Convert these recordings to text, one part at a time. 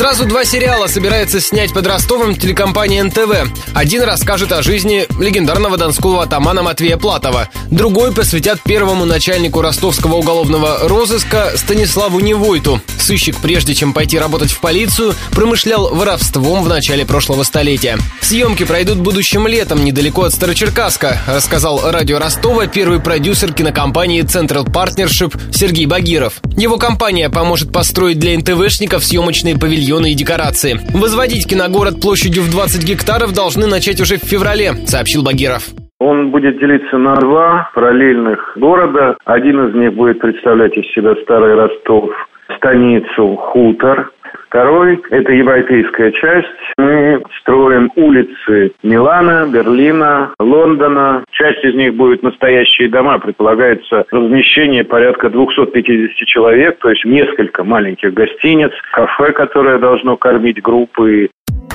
Сразу два сериала собирается снять под Ростовом телекомпания НТВ. Один расскажет о жизни легендарного донского атамана Матвея Платова. Другой посвятят первому начальнику ростовского уголовного розыска Станиславу Невойту. Сыщик, прежде чем пойти работать в полицию, промышлял воровством в начале прошлого столетия. Съемки пройдут будущим летом недалеко от Старочеркасска, рассказал радио Ростова первый продюсер кинокомпании Central Partnership Сергей Багиров. Его компания поможет построить для НТВшников съемочные павильоны павильоны и декорации. Возводить киногород площадью в 20 гектаров должны начать уже в феврале, сообщил Багиров. Он будет делиться на два параллельных города. Один из них будет представлять из себя Старый Ростов, станицу Хутор, Второй – это европейская часть. Мы строим улицы Милана, Берлина, Лондона. Часть из них будет настоящие дома. Предполагается размещение порядка 250 человек, то есть несколько маленьких гостиниц, кафе, которое должно кормить группы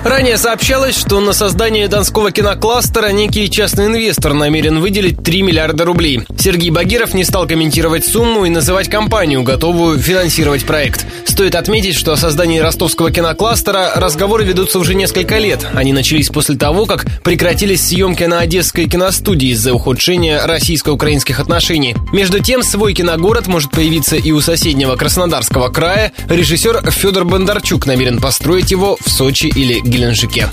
Ранее сообщалось, что на создание донского кинокластера некий частный инвестор намерен выделить 3 миллиарда рублей. Сергей Багиров не стал комментировать сумму и называть компанию, готовую финансировать проект. Стоит отметить, что о создании ростовского кинокластера разговоры ведутся уже несколько лет. Они начались после того, как прекратились съемки на Одесской киностудии из-за ухудшения российско-украинских отношений. Между тем, свой киногород может появиться и у соседнего Краснодарского края. Режиссер Федор Бондарчук намерен построить его в Сочи или Геленджике.